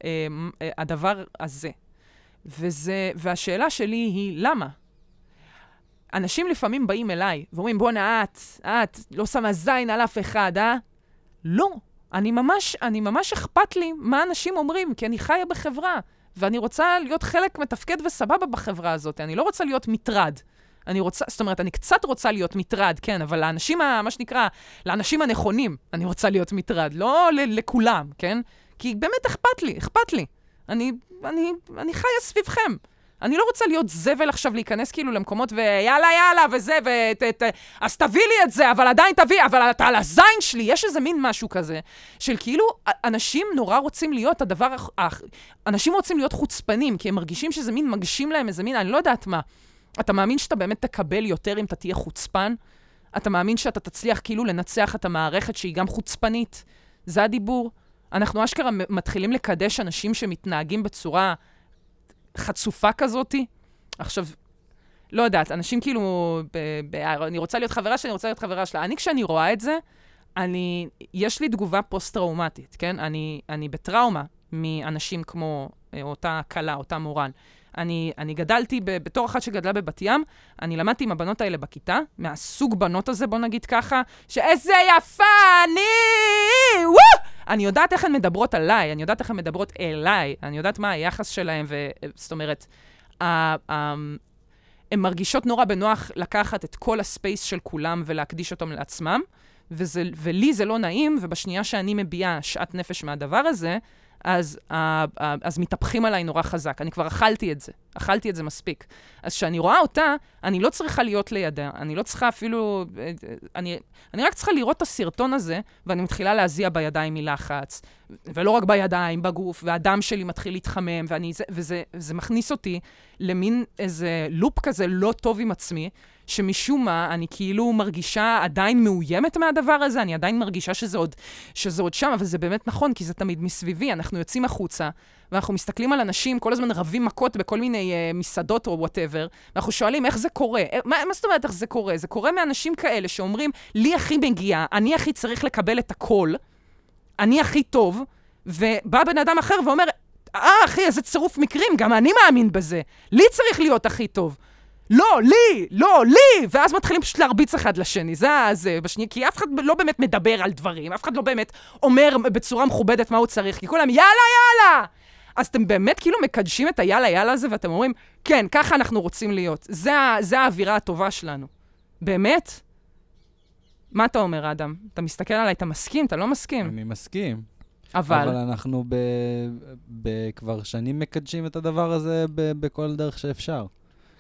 אה, אה, הדבר הזה. וזה, והשאלה שלי היא, למה? אנשים לפעמים באים אליי ואומרים, בואנה, את, את לא שמה זין על אף אחד, אה? לא. אני ממש, אני ממש אכפת לי מה אנשים אומרים, כי אני חיה בחברה, ואני רוצה להיות חלק מתפקד וסבבה בחברה הזאת. אני לא רוצה להיות מטרד. אני רוצה, זאת אומרת, אני קצת רוצה להיות מטרד, כן, אבל לאנשים, ה- מה שנקרא, לאנשים הנכונים אני רוצה להיות מטרד, לא לכולם, כן? כי באמת אכפת לי, אכפת לי. אני, אני, אני חיה סביבכם. אני לא רוצה להיות זבל עכשיו, להיכנס כאילו למקומות ויאללה, יאללה, וזה, ו... אז תביא לי את זה, אבל עדיין תביא, אבל אתה על הזין שלי. יש איזה מין משהו כזה, של כאילו, אנשים נורא רוצים להיות הדבר, אנשים רוצים להיות חוצפנים, כי הם מרגישים שזה מין מגשים להם איזה מין, אני לא יודעת מה. אתה מאמין שאתה באמת תקבל יותר אם אתה תהיה חוצפן? אתה מאמין שאתה תצליח כאילו לנצח את המערכת שהיא גם חוצפנית? זה הדיבור. אנחנו אשכרה מתחילים לקדש אנשים שמתנהגים בצורה חצופה כזאתי. עכשיו, לא יודעת, אנשים כאילו, ב, ב, אני רוצה להיות חברה שלי, אני רוצה להיות חברה שלה. אני, כשאני רואה את זה, אני, יש לי תגובה פוסט-טראומטית, כן? אני, אני בטראומה מאנשים כמו אה, אותה כלה, אותה מורן. אני, אני גדלתי, ב, בתור אחת שגדלה בבת ים, אני למדתי עם הבנות האלה בכיתה, מהסוג בנות הזה, בוא נגיד ככה, שאיזה יפה אני! וואו! אני יודעת איך הן מדברות עליי, אני יודעת איך הן מדברות אליי, אני יודעת מה היחס שלהן, ו... זאת אומרת, ה- ה- הן מרגישות נורא בנוח לקחת את כל הספייס של כולם ולהקדיש אותם לעצמם, וזה, ולי זה לא נעים, ובשנייה שאני מביעה שאט נפש מהדבר הזה, אז, uh, uh, אז מתהפכים עליי נורא חזק. אני כבר אכלתי את זה, אכלתי את זה מספיק. אז כשאני רואה אותה, אני לא צריכה להיות לידה, אני לא צריכה אפילו... אה, אה, אני, אני רק צריכה לראות את הסרטון הזה, ואני מתחילה להזיע בידיים מלחץ. ולא רק בידיים, בגוף, והדם שלי מתחיל להתחמם, ואני, זה, וזה זה מכניס אותי למין איזה לופ כזה לא טוב עם עצמי, שמשום מה אני כאילו מרגישה עדיין מאוימת מהדבר הזה, אני עדיין מרגישה שזה עוד, שזה עוד שם, אבל זה באמת נכון, כי זה תמיד מסביבי. אנחנו יוצאים החוצה, ואנחנו מסתכלים על אנשים, כל הזמן רבים מכות בכל מיני uh, מסעדות או וואטאבר, ואנחנו שואלים איך זה קורה. אה, מה, מה זאת אומרת איך זה קורה? זה קורה מאנשים כאלה שאומרים, לי הכי מגיע, אני הכי צריך לקבל את הכל, אני הכי טוב, ובא בן אדם אחר ואומר, אה, אחי, איזה צירוף מקרים, גם אני מאמין בזה. לי צריך להיות הכי טוב. לא, לי, לא, לי! ואז מתחילים פשוט להרביץ אחד לשני, זה זה, בשנייה, כי אף אחד לא באמת מדבר על דברים, אף אחד לא באמת אומר בצורה מכובדת מה הוא צריך, כי כולם, יאללה, יאללה! אז אתם באמת כאילו מקדשים את היאללה, יאללה הזה, ואתם אומרים, כן, ככה אנחנו רוצים להיות. זה, זה האווירה הטובה שלנו. באמת? מה אתה אומר, אדם? אתה מסתכל עליי, אתה מסכים? אתה לא מסכים. אני מסכים. אבל... אבל אנחנו ב, ב, כבר שנים מקדשים את הדבר הזה ב, בכל דרך שאפשר.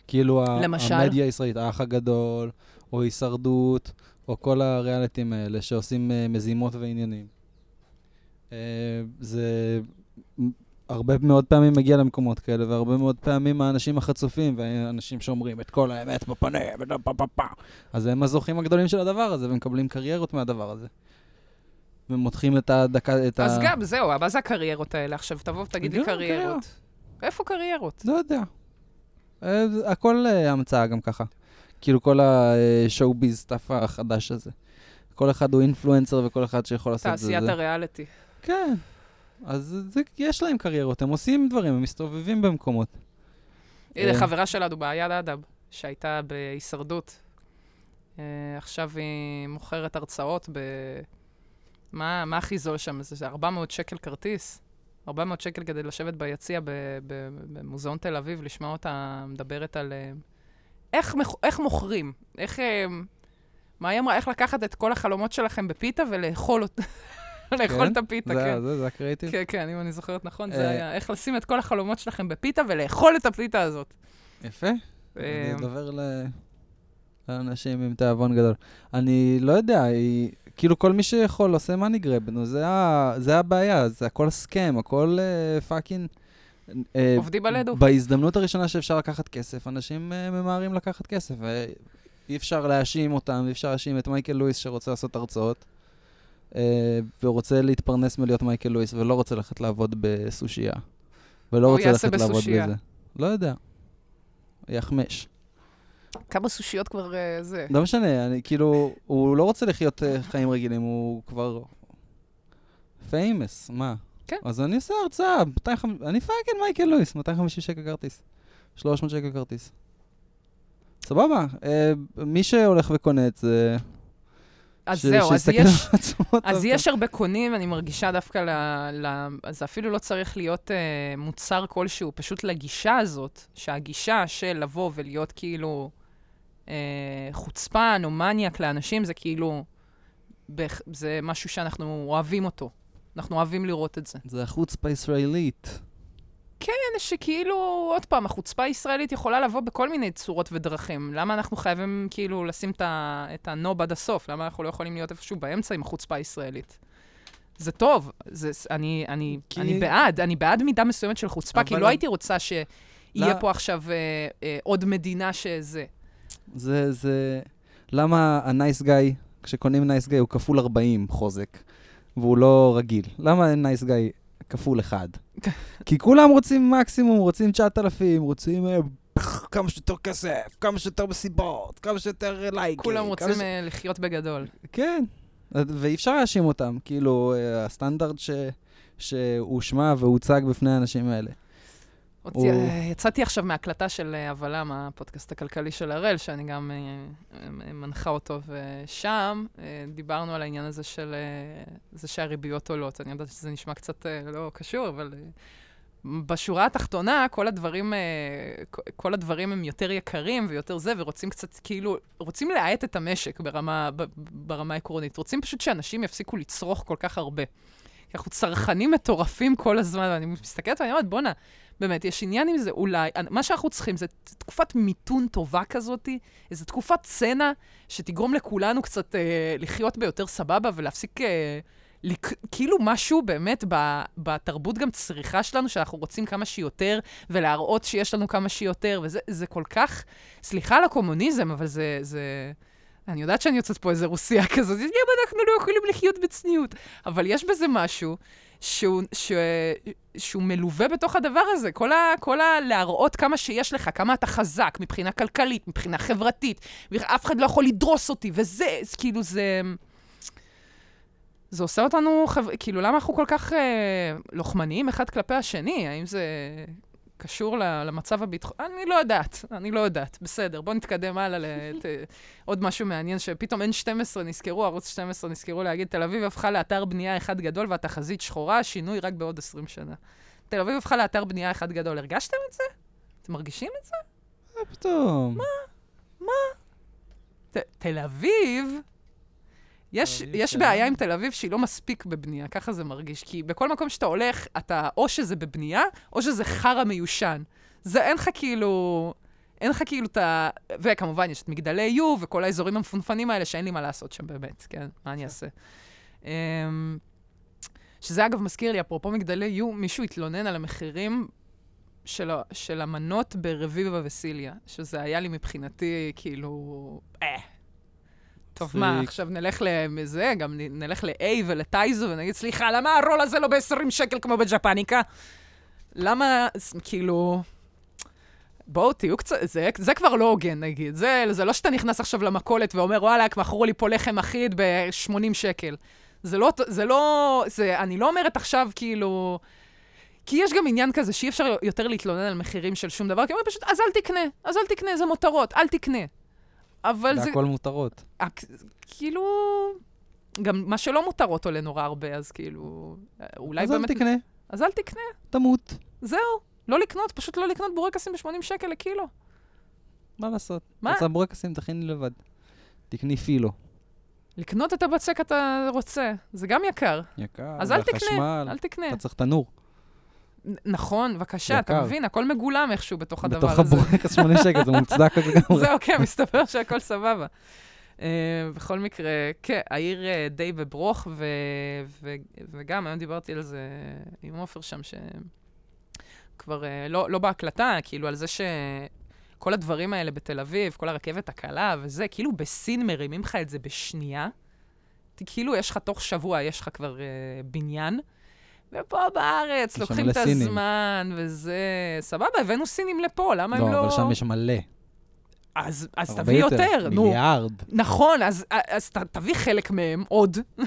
כאילו, למשל? המדיה הישראלית, האח הגדול, או הישרדות, או כל הריאליטים האלה שעושים uh, מזימות ועניינים. Uh, זה הרבה מאוד פעמים מגיע למקומות כאלה, והרבה מאוד פעמים האנשים החצופים, והאנשים שאומרים את כל האמת בפנים, פה פה, אז הם הזוכים הגדולים של הדבר הזה, ומקבלים קריירות מהדבר הזה. ומותחים את הדקה, את אז ה... גם, זהו, מה זה הקריירות האלה? עכשיו תבוא ותגיד לי קריירות. איפה קריירות? לא יודע. הכל אה, המצאה גם ככה. כאילו כל ה show biz stuff החדש הזה. כל אחד הוא influencer וכל אחד שיכול לעשות את זה. תעשיית. הריאליטי. כן. אז זה, יש להם קריירות, הם עושים דברים, הם מסתובבים במקומות. הנה, אה. חברה שלנו, בעיד אדם, שהייתה בהישרדות. אה, עכשיו היא מוכרת הרצאות ב... מה, מה הכי זול שם? זה 400 שקל כרטיס? 400 שקל כדי לשבת ביציע במוזיאון תל אביב, לשמוע אותה מדברת על... אה, איך, איך מוכרים? איך... אה, מה היא אמרה? איך לקחת את כל החלומות שלכם בפיתה ולאכול אותה. לאכול כן? את הפיתה, כן. זה, זה הקריאיטיב? כן, כן, אם אני זוכרת נכון, זה אה. היה איך לשים את כל החלומות שלכם בפיתה ולאכול את הפיתה הזאת. יפה. אני ל... לאנשים עם תיאבון גדול. אני לא יודע, היא... כאילו כל מי שיכול עושה money grab, נו, זה, ה... זה הבעיה, זה הכל scam, הכל uh, פאקינג... Uh, עובדים על אדו. בהזדמנות הראשונה שאפשר לקחת כסף, אנשים אה, ממהרים לקחת כסף, ואי אפשר להאשים אותם, אי אפשר להאשים את מייקל לואיס שרוצה לעשות הרצאות, אה, ורוצה להתפרנס מלהיות מייקל לואיס, ולא רוצה ללכת לעבוד בסושייה. ולא רוצה ללכת לעבוד. בזה. לא יודע. יחמש. כמה סושיות כבר אה, זה. לא משנה, אני כאילו, הוא לא רוצה לחיות אה, חיים רגילים, הוא כבר famous, מה? כן. אז אני עושה הרצאה, 250 אני fucking מייקל לואיס, 250 שקל כרטיס. 300 שקל כרטיס. סבבה, אה, מי שהולך וקונה את זה, אז ש- זהו, אז יש... אז. יש הרבה קונים, אני מרגישה דווקא ל... ל... זה אפילו לא צריך להיות אה, מוצר כלשהו, פשוט לגישה הזאת, שהגישה של לבוא ולהיות כאילו אה, חוצפן או מניאק לאנשים, זה כאילו, זה משהו שאנחנו אוהבים אותו. אנחנו אוהבים לראות את זה. זה החוצפה הישראלית. כן, שכאילו, עוד פעם, החוצפה הישראלית יכולה לבוא בכל מיני צורות ודרכים. למה אנחנו חייבים כאילו לשים את הנוב עד הסוף? למה אנחנו לא יכולים להיות איפשהו באמצע עם החוצפה הישראלית? זה טוב, זה, אני, אני, כי- אני בעד, אני בעד מידה מסוימת של חוצפה, כי לא הייתי רוצה שיהיה לא- פה עכשיו אה, אה, עוד מדינה שזה. זה, זה... למה ה nice guy, כשקונים nice guy הוא כפול 40 חוזק, והוא לא רגיל? למה nice guy כפול 1? *laughs* כי כולם רוצים מקסימום, רוצים 9,000, רוצים אה, כמה שיותר כסף, כמה שיותר מסיבות, כמה שיותר לייקים. כולם רוצים ש- אה, לחיות בגדול. כן, ואי אפשר להאשים אותם, כאילו, אה, הסטנדרט ש... שהושמע והוצג בפני האנשים האלה. עוד הוא- יצאתי עכשיו מהקלטה של אה, הבלם, הפודקאסט הכלכלי של הראל, שאני גם אה, אה, מנחה אותו, ושם אה, דיברנו על העניין הזה של אה, זה שהריביות עולות. אני יודעת שזה נשמע קצת אה, לא קשור, אבל אה, בשורה התחתונה, כל הדברים, אה, כל הדברים הם יותר יקרים ויותר זה, ורוצים קצת, כאילו, רוצים להאט את המשק ברמה, ברמה עקרונית. רוצים פשוט שאנשים יפסיקו לצרוך כל כך הרבה. אנחנו צרכנים מטורפים כל הזמן, ואני מסתכלת ואני אומרת, בואנה, באמת, יש עניין עם זה, אולי, מה שאנחנו צריכים זה תקופת מיתון טובה כזאת, איזו תקופת צנע שתגרום לכולנו קצת אה, לחיות ביותר סבבה ולהפסיק, אה, לק... כאילו משהו באמת ב, בתרבות גם צריכה שלנו, שאנחנו רוצים כמה שיותר, ולהראות שיש לנו כמה שיותר, וזה זה כל כך, סליחה על הקומוניזם, אבל זה... זה... אני יודעת שאני יוצאת פה איזה רוסיה כזאת, למה אנחנו לא יכולים לחיות בצניעות? אבל יש בזה משהו שהוא, ש, שהוא מלווה בתוך הדבר הזה. כל, ה, כל ה... להראות כמה שיש לך, כמה אתה חזק מבחינה כלכלית, מבחינה חברתית, ואף אחד לא יכול לדרוס אותי, וזה, אז כאילו זה... זה עושה אותנו, חב... כאילו, למה אנחנו כל כך אה, לוחמניים אחד כלפי השני? האם זה קשור למצב הביטחוני? אני לא יודעת, אני לא יודעת. בסדר, בואו נתקדם הלאה לת... *laughs* עוד משהו מעניין, שפתאום N12 נזכרו, ערוץ 12 נזכרו להגיד, תל אביב הפכה לאתר בנייה אחד גדול והתחזית שחורה, שינוי רק בעוד 20 שנה. תל אביב הפכה לאתר בנייה אחד גדול. הרגשתם את זה? אתם מרגישים את זה? מה פתאום? ת, תל אביב, יש, יש כן. בעיה עם תל אביב שהיא לא מספיק בבנייה, ככה זה מרגיש. כי בכל מקום שאתה הולך, אתה או שזה בבנייה, או שזה חרא מיושן. זה אין לך כאילו... אין לך כאילו את ה... וכמובן, יש את מגדלי יו וכל האזורים המפונפנים האלה שאין לי מה לעשות שם באמת, כן? מה אני אעשה? אמ, שזה אגב מזכיר לי, אפרופו מגדלי יו, מישהו התלונן על המחירים של, של המנות ברביבה וסיליה, שזה היה לי מבחינתי כאילו... אה. טוב, מה. עכשיו נלך לזה, גם נלך ל-A ולטייזו ונגיד, סליחה, למה הרול הזה לא ב-20 שקל כמו בג'פניקה? למה, כאילו... בואו, תהיו קצת, זה, זה כבר לא הוגן, נגיד. זה, זה לא שאתה נכנס עכשיו למכולת ואומר, וואלה, מכרו לי פה לחם אחיד ב-80 שקל. זה לא, זה לא, זה, אני לא אומרת עכשיו, כאילו... כי יש גם עניין כזה שאי אפשר יותר להתלונן על מחירים של שום דבר, כי אומרים פשוט, אז אל תקנה, אז אל תקנה, זה מותרות, אל תקנה. אבל זה, זה הכל מותרות. כאילו, גם מה שלא מותרות עולה נורא הרבה, אז כאילו, אולי אז אל באמת... תקנה, אז אל תקנה, תמות. זהו. לא לקנות, פשוט לא לקנות בורקסים ב-80 שקל לקילו. מה לעשות? מה? רוצה בורקסים, תכיני לבד. תקני פילו. לקנות את הבצק אתה רוצה, זה גם יקר. יקר, אז אל תקנה, אל תקנה. אתה צריך תנור. נכון, בבקשה, אתה. מבין, הכל מגולם איכשהו בתוך הדבר בתוך הזה. הבורקס 8 שקל, זה מוצדק לגמרי. זהו, כן, מסתבר שהכל סבבה. Uh, בכל מקרה, כן, העיר uh, די בברוך, ו, ו, וגם היום דיברתי על זה עם עופר שם, שכבר uh, לא, לא בהקלטה, כאילו על זה שכל הדברים האלה בתל אביב, כל הרכבת הקלה וזה, כאילו בסין מרימים לך את זה בשנייה. כאילו יש לך תוך שבוע, יש לך כבר uh, בניין. ופה בארץ לוקחים את סינים. הזמן, וזה... סבבה, הבאנו סינים לפה, למה הם לא, לא... אבל שם יש מלא. אז, אז תביא יותר, נו. מיליארד. נכון, אז, אז ת, תביא חלק מהם, עוד, הם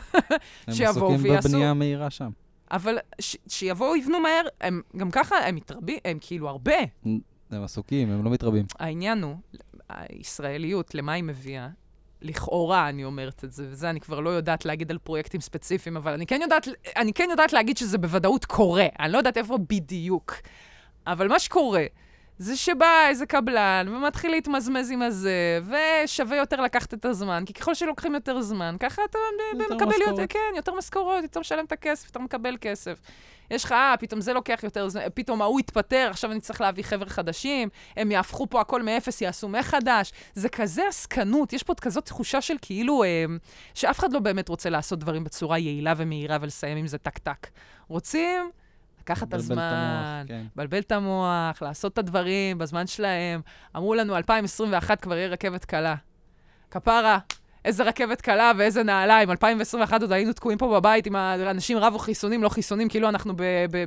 שיבואו עסוקים ויעשו. בבנייה המהירה שם. אבל ש, שיבואו, יבנו מהר, הם גם ככה, הם מתרבים, הם כאילו הרבה. הם עסוקים, הם לא מתרבים. העניין הוא, הישראליות, למה היא מביאה? לכאורה אני אומרת את זה, וזה אני כבר לא יודעת להגיד על פרויקטים ספציפיים, אבל אני כן יודעת, אני כן יודעת להגיד שזה בוודאות קורה. אני לא יודעת איפה בדיוק. אבל מה שקורה, זה שבא איזה קבלן ומתחיל להתמזמז עם הזה, ושווה יותר לקחת את הזמן, כי ככל שלוקחים יותר זמן, ככה אתה יותר מקבל יותר, משכורת. כן, יותר משכורות, יותר משלם את הכסף, אתה מקבל כסף. יש לך, אה, פתאום זה לוקח יותר זמן, פתאום ההוא יתפטר, עכשיו אני צריך להביא חבר'ה חדשים, הם יהפכו פה הכל מאפס, יעשו מחדש. זה כזה עסקנות, יש פה כזאת תחושה של כאילו, אה, שאף אחד לא באמת רוצה לעשות דברים בצורה יעילה ומהירה ולסיים עם זה טק-טק. רוצים לקחת את לבלבל הזמן, המוח, כן. לבלבל את המוח, לעשות את הדברים בזמן שלהם. אמרו לנו, 2021 כבר יהיה רכבת קלה. כפרה, איזה רכבת קלה ואיזה נעליים. 2021 עוד היינו תקועים פה בבית עם האנשים רבו חיסונים, לא חיסונים, כאילו אנחנו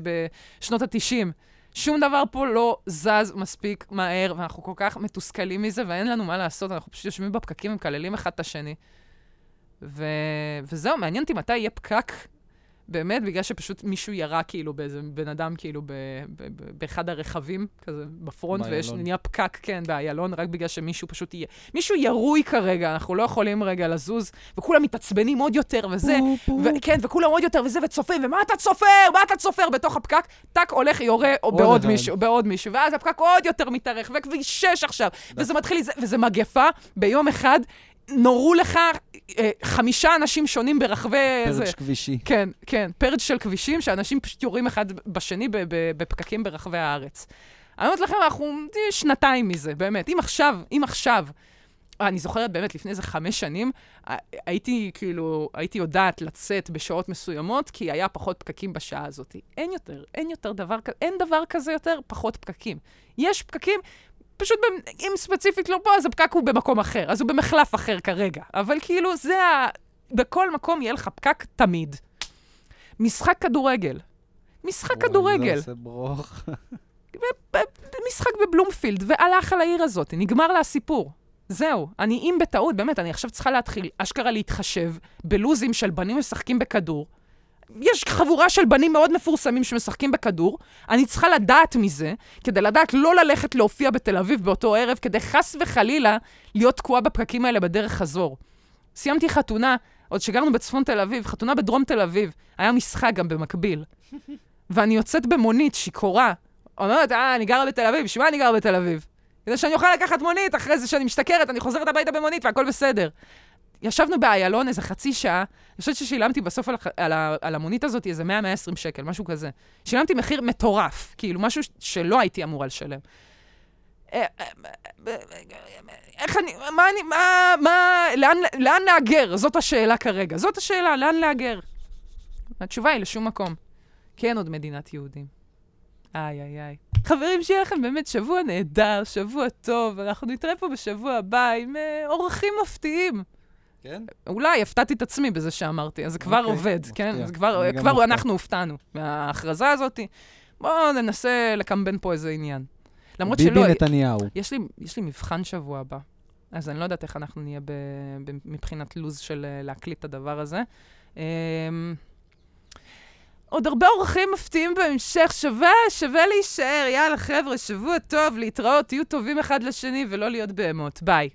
בשנות ה-90. שום דבר פה לא זז מספיק מהר, ואנחנו כל כך מתוסכלים מזה, ואין לנו מה לעשות, אנחנו פשוט יושבים בפקקים ומקללים אחד את השני. ו... וזהו, מעניין אותי מתי יהיה פקק, באמת, בגלל שפשוט מישהו ירה כאילו באיזה בן אדם, כאילו ב... ב... ב... באחד הרכבים, כזה בפרונט, ויש. נהיה פקק, כן, באיילון, רק בגלל שמישהו פשוט יהיה... מישהו ירוי כרגע, אנחנו לא יכולים רגע לזוז, וכולם מתעצבנים עוד יותר, וזה... וכן, וכולם עוד יותר, וזה, וצופים, ומה אתה צופר? מה אתה צופר? בתוך הפקק, טאק, הולך, יורה, בעוד. מישהו, בעוד מישהו, ואז הפקק עוד יותר מתארך, וכביש 6 עכשיו, וזה מתחיל, זה- וזה מגפה, ביום אחד נורו לך אה, חמישה אנשים שונים ברחבי... זה. פרץ' כבישי. כן, כן, פרג' של כבישים, שאנשים פשוט יורים אחד בשני בפקקים ברחבי הארץ. אני אומרת לכם, אנחנו שנתיים מזה, באמת. אם עכשיו, אם עכשיו, אני זוכרת באמת, לפני איזה חמש שנים, הייתי כאילו, הייתי יודעת לצאת בשעות מסוימות, כי היה פחות פקקים בשעה הזאת. אין יותר, אין יותר דבר כזה, אין דבר כזה יותר, פחות פקקים. יש פקקים, פשוט, אם ספציפית לא פה, אז הפקק הוא במקום אחר, אז הוא במחלף אחר כרגע. אבל כאילו, זה ה... בכל מקום יהיה לך פקק תמיד. משחק כדורגל. משחק וואי, כדורגל. זה עושה ברוך. משחק בבלומפילד, והלך על העיר הזאת, נגמר לה הסיפור. זהו, אני אם בטעות, באמת, אני עכשיו צריכה להתחיל אשכרה להתחשב בלוזים של בנים משחקים בכדור. יש חבורה של בנים מאוד מפורסמים שמשחקים בכדור, אני צריכה לדעת מזה, כדי לדעת לא ללכת להופיע בתל אביב באותו ערב, כדי חס וחלילה להיות תקועה בפקקים האלה בדרך חזור. סיימתי חתונה, עוד שגרנו בצפון תל אביב, חתונה בדרום תל אביב, היה משחק גם במקביל. *laughs* ואני יוצאת במונית, שיכורה, אומרת, אה, אני גרה בתל אביב, בשביל מה אני גרה בתל אביב? כדי שאני אוכל לקחת מונית, אחרי זה שאני משתכרת, אני חוזרת הביתה במונית והכל בסדר. ישבנו באיילון איזה חצי שעה, אני חושבת ששילמתי בסוף על, הח- על, ה, על המונית הזאת איזה 100-120 שקל, משהו כזה. שילמתי מחיר מטורף, כאילו, משהו שלא הייתי אמורה לשלם. אה, אה, אה, איך אני, מה אני, מה, מה, לאן, לאן להגר? זאת השאלה כרגע. זאת השאלה, לאן להגר? התשובה היא לשום מקום. אין עוד מדינת יהודים. איי, איי, איי. חברים, שיהיה לכם באמת שבוע נהדר, שבוע טוב, אנחנו נתראה פה בשבוע הבא עם אה, אורחים מפתיעים. כן? אולי הפתעתי את עצמי בזה שאמרתי, אז זה כבר אוקיי, עובד, מפתיע. כן? זה כבר, כבר מופתע. אנחנו הופתענו מההכרזה הזאת. בואו ננסה לקמבן פה איזה עניין. למרות שלא, ביבי נתניהו. יש לי, יש לי מבחן שבוע הבא, אז אני לא יודעת איך אנחנו נהיה ב, ב, מבחינת לו"ז של אה, להקליט את הדבר הזה. אמ, עוד הרבה אורחים מפתיעים בהמשך, שווה, שווה להישאר. יאללה, חבר'ה, שבוע טוב, להתראות, תהיו טובים אחד לשני ולא להיות בהמות. ביי.